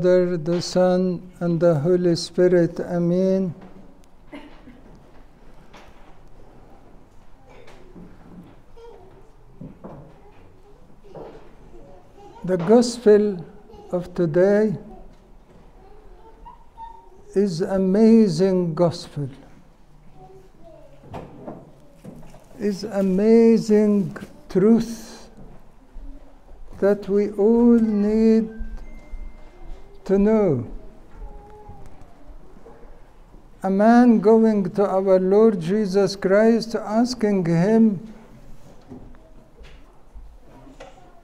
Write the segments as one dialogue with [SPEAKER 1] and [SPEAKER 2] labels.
[SPEAKER 1] Father, the Son, and the Holy Spirit. Amen. The Gospel of today is amazing gospel. Is amazing truth that we all need to know. A man going to our Lord Jesus Christ asking him,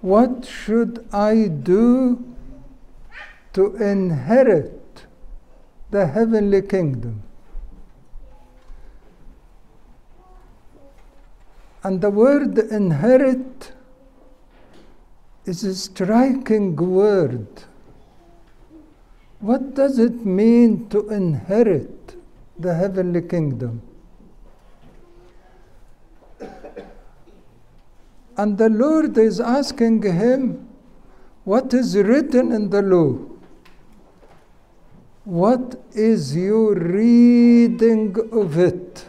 [SPEAKER 1] What should I do to inherit the heavenly kingdom? And the word inherit is a striking word. What does it mean to inherit the heavenly kingdom? And the Lord is asking him, What is written in the law? What is your reading of it?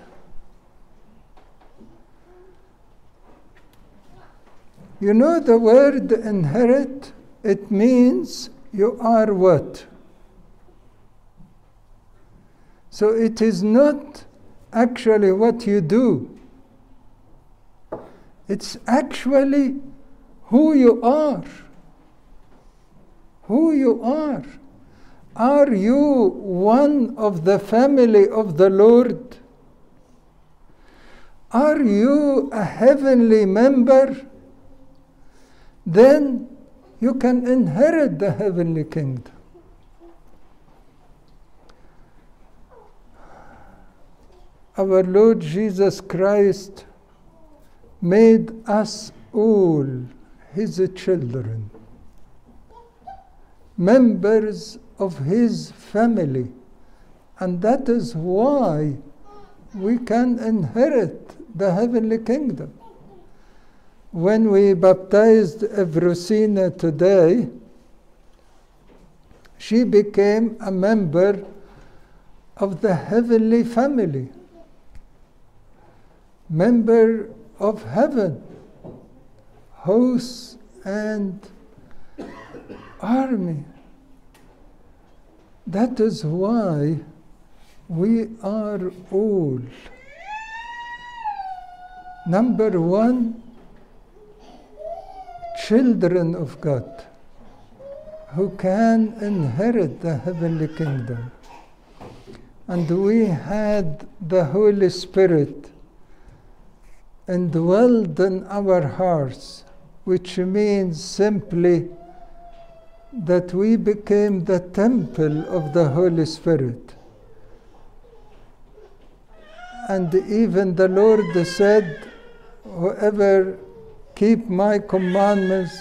[SPEAKER 1] You know the word inherit? It means you are what? So it is not actually what you do. It's actually who you are. Who you are. Are you one of the family of the Lord? Are you a heavenly member? Then you can inherit the heavenly kingdom. Our Lord Jesus Christ made us all his children, members of his family, and that is why we can inherit the heavenly kingdom. When we baptized Evrosina today, she became a member of the heavenly family, member of heaven, hosts and army. That is why we are all, number one, children of God who can inherit the heavenly kingdom. And we had the Holy Spirit indwelled in our hearts, which means simply that we became the temple of the Holy Spirit. And even the Lord said, Whoever keep my commandments,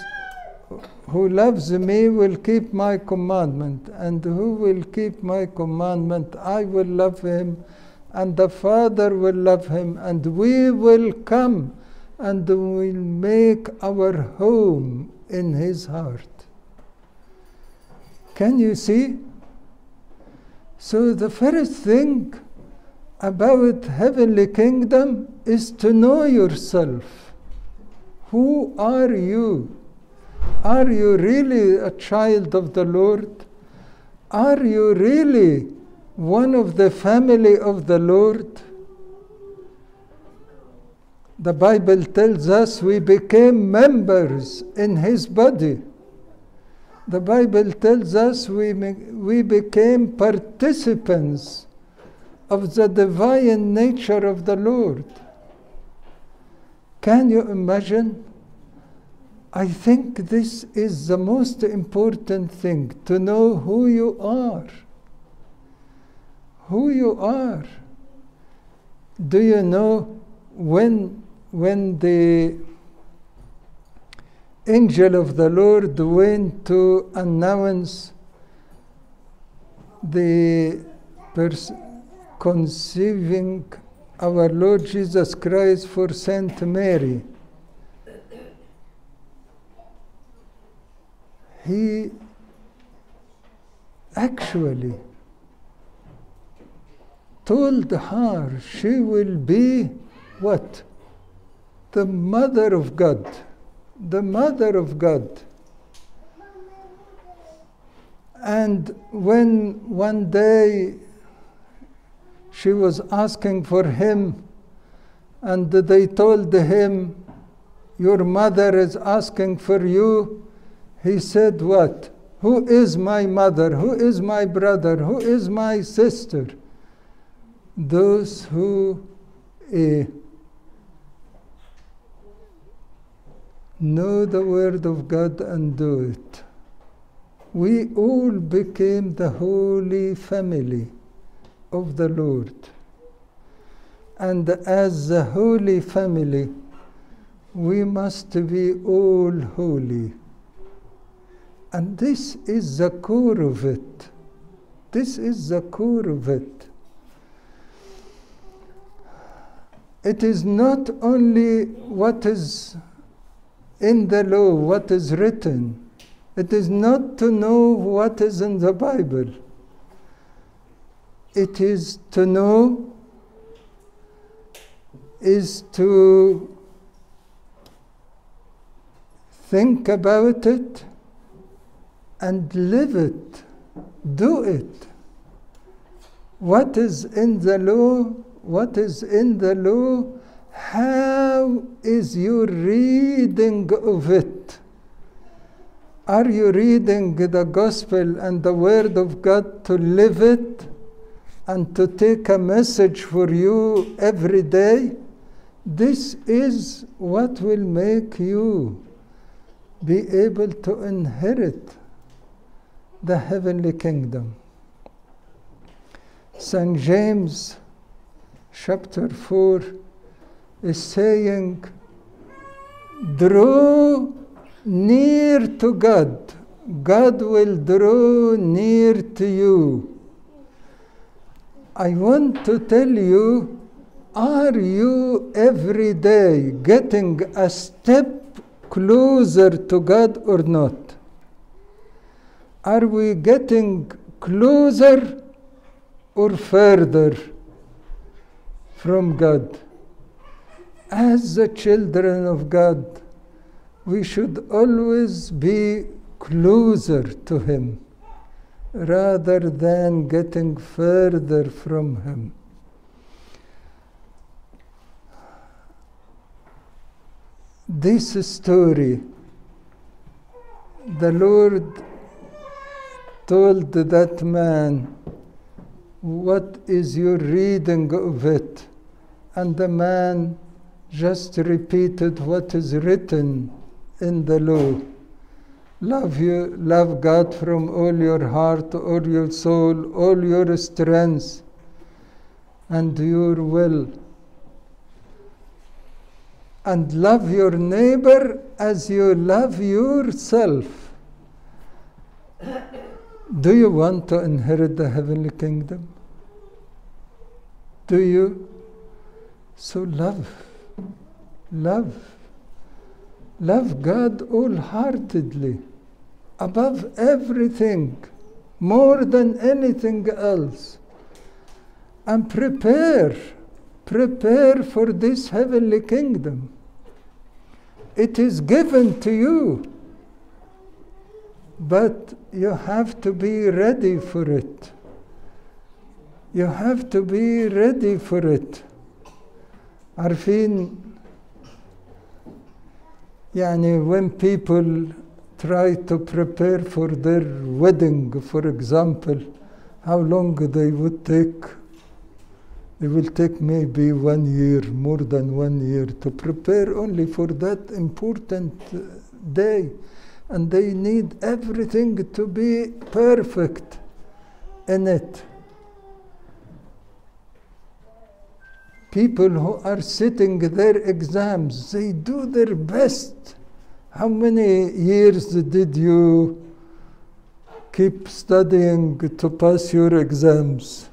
[SPEAKER 1] who loves me will keep my commandment, and who will keep my commandment, I will love him and the Father will love him, and we will come and we'll make our home in his heart. Can you see? So, the first thing about heavenly kingdom is to know yourself. Who are you? Are you really a child of the Lord? Are you really one of the family of the Lord? The Bible tells us we became members in His body. The Bible tells us we, we became participants of the divine nature of the Lord. Can you imagine? I think this is the most important thing to know who you are who you are. Do you know when, when the angel of the Lord went to announce the conceiving our Lord Jesus Christ for Saint Mary? He actually told her she will be what? The mother of God. The mother of God. And when one day she was asking for him, and they told him, Your mother is asking for you, he said, What? Who is my mother? Who is my brother? Who is my sister? Those who uh, know the Word of God and do it. We all became the holy family of the Lord. And as the holy family, we must be all holy. And this is the core of it. This is the core of it. It is not only what is in the law, what is written. It is not to know what is in the Bible. It is to know, is to think about it and live it, do it. What is in the law? What is in the law? How is your reading of it? Are you reading the gospel and the word of God to live it and to take a message for you every day? This is what will make you be able to inherit the heavenly kingdom. St. James chapter 4 is saying, Draw near to God, God will draw near to you. I want to tell you, are you every day getting a step closer to God or not? Are we getting closer or further from God? As the children of God, we should always be closer to Him rather than getting further from Him. This story, the Lord told that man, What is your reading of it? And the man just repeated what is written in the law. Love you, love God from all your heart, all your soul, all your strength, and your will. And love your neighbor as you love yourself. Do you want to inherit the heavenly kingdom? Do you? So love. Love. Love God wholeheartedly, above everything, more than anything else. And prepare, prepare for this heavenly kingdom. It is given to you, but you have to be ready for it. You have to be ready for it. عارفين يعني when people try to prepare for their wedding for example how long they would take they will take maybe one year more than one year to prepare only for that important day and they need everything to be perfect in it people who are sitting their exams, they do their best. How many years did you keep studying to pass your exams?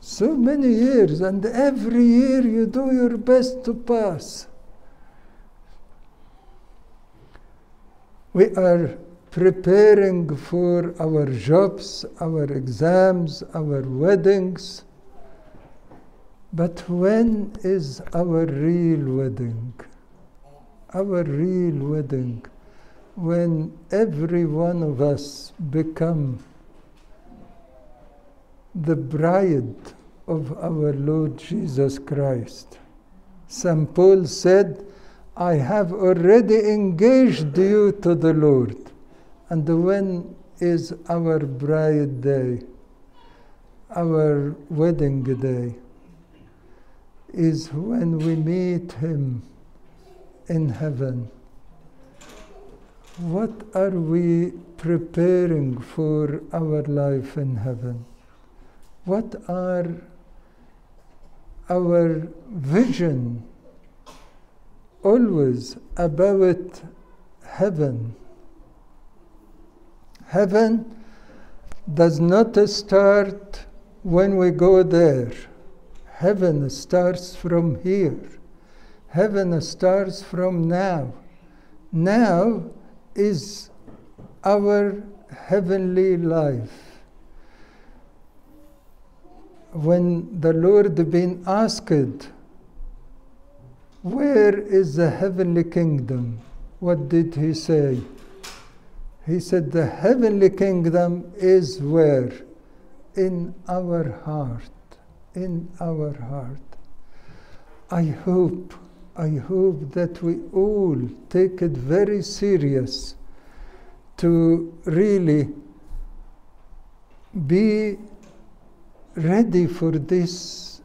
[SPEAKER 1] So many years, and every year you do your best to pass. We are preparing for our jobs, our exams, our weddings. But when is our real wedding? Our real wedding, when every one of us become the bride of our Lord Jesus Christ. St. Paul said, I have already engaged you to the Lord. And when is our bride day? Our wedding day is when we meet Him in heaven. What are we preparing for our life in heaven? What are our vision always about heaven? Heaven does not start when we go there. Heaven starts from here. Heaven starts from now. Now is our heavenly life. When the Lord been asked, where is the heavenly kingdom? What did he say? He said, the heavenly kingdom is where? In our heart. In our heart. I hope, I hope that we all take it very serious to really be ready for this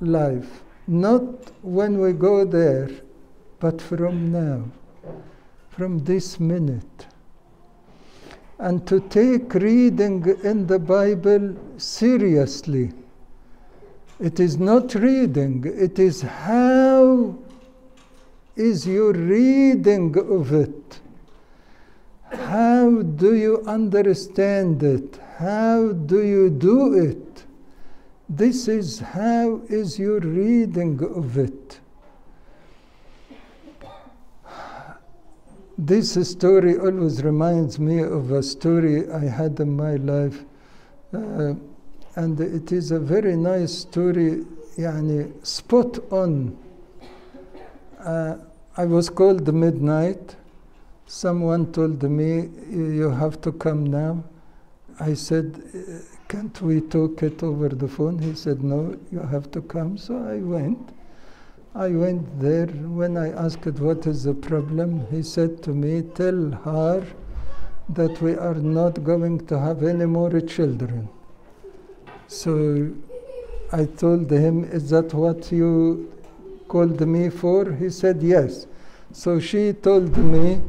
[SPEAKER 1] life. Not when we go there, but from now, from this minute. And to take reading in the Bible seriously. It is not reading, it is how is your reading of it. How do you understand it? How do you do it? This is how is your reading of it. This story always reminds me of a story I had in my life. Uh, and it is a very nice story, yani spot on. Uh, I was called midnight. Someone told me, You have to come now. I said, Can't we talk it over the phone? He said, No, you have to come. So I went. I went there. When I asked what is the problem, he said to me, Tell her that we are not going to have any more children. So I told him, Is that what you called me for? He said, Yes. So she told me,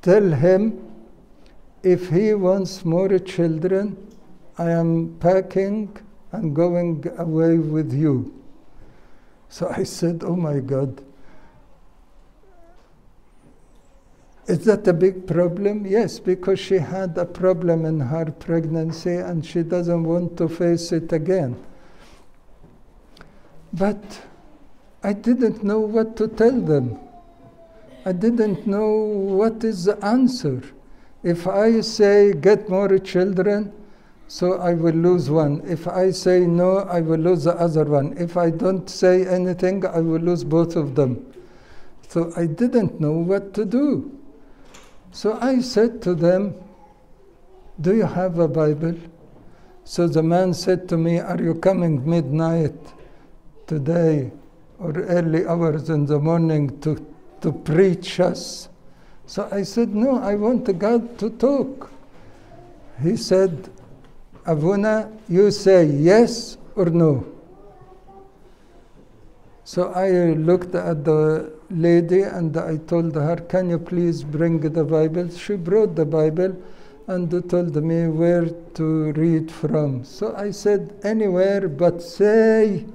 [SPEAKER 1] Tell him if he wants more children, I am packing and going away with you. So I said, Oh my God. Is that a big problem? Yes, because she had a problem in her pregnancy and she doesn't want to face it again. But I didn't know what to tell them. I didn't know what is the answer. If I say, get more children, so I will lose one. If I say no, I will lose the other one. If I don't say anything, I will lose both of them. So I didn't know what to do. So I said to them, Do you have a Bible? So the man said to me, Are you coming midnight today or early hours in the morning to, to preach us? So I said, No, I want God to talk. He said, Avuna, you say yes or no. So I looked at the lady and I told her, Can you please bring the Bible? She brought the Bible and told me where to read from. So I said, Anywhere but say,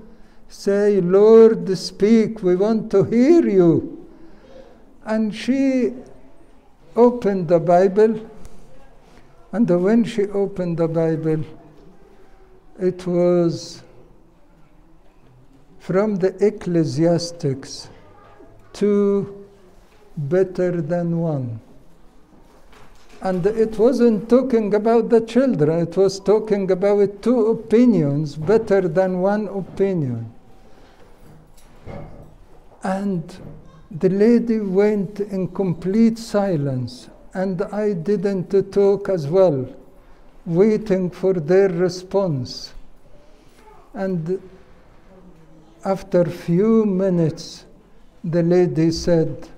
[SPEAKER 1] say, Lord, speak, we want to hear you. And she opened the Bible, and when she opened the Bible, it was from the Ecclesiastics two better than one. And it wasn't talking about the children, it was talking about two opinions, better than one opinion. And the lady went in complete silence, and I didn't talk as well, waiting for their response. And after few minutes, the lady said,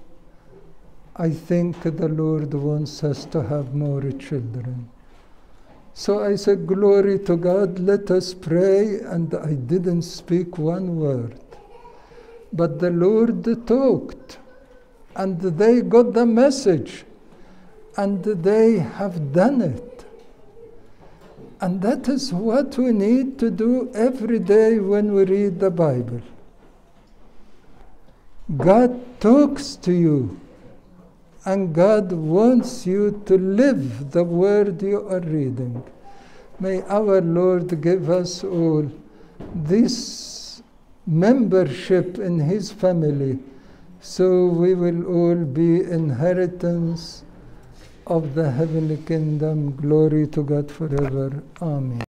[SPEAKER 1] I think the Lord wants us to have more children. So I said, Glory to God, let us pray. And I didn't speak one word. But the Lord talked, and they got the message, and they have done it. And that is what we need to do every day when we read the Bible. God talks to you, and God wants you to live the word you are reading. May our Lord give us all this membership in His family so we will all be inheritance of the heavenly kingdom. Glory to God forever. Amen.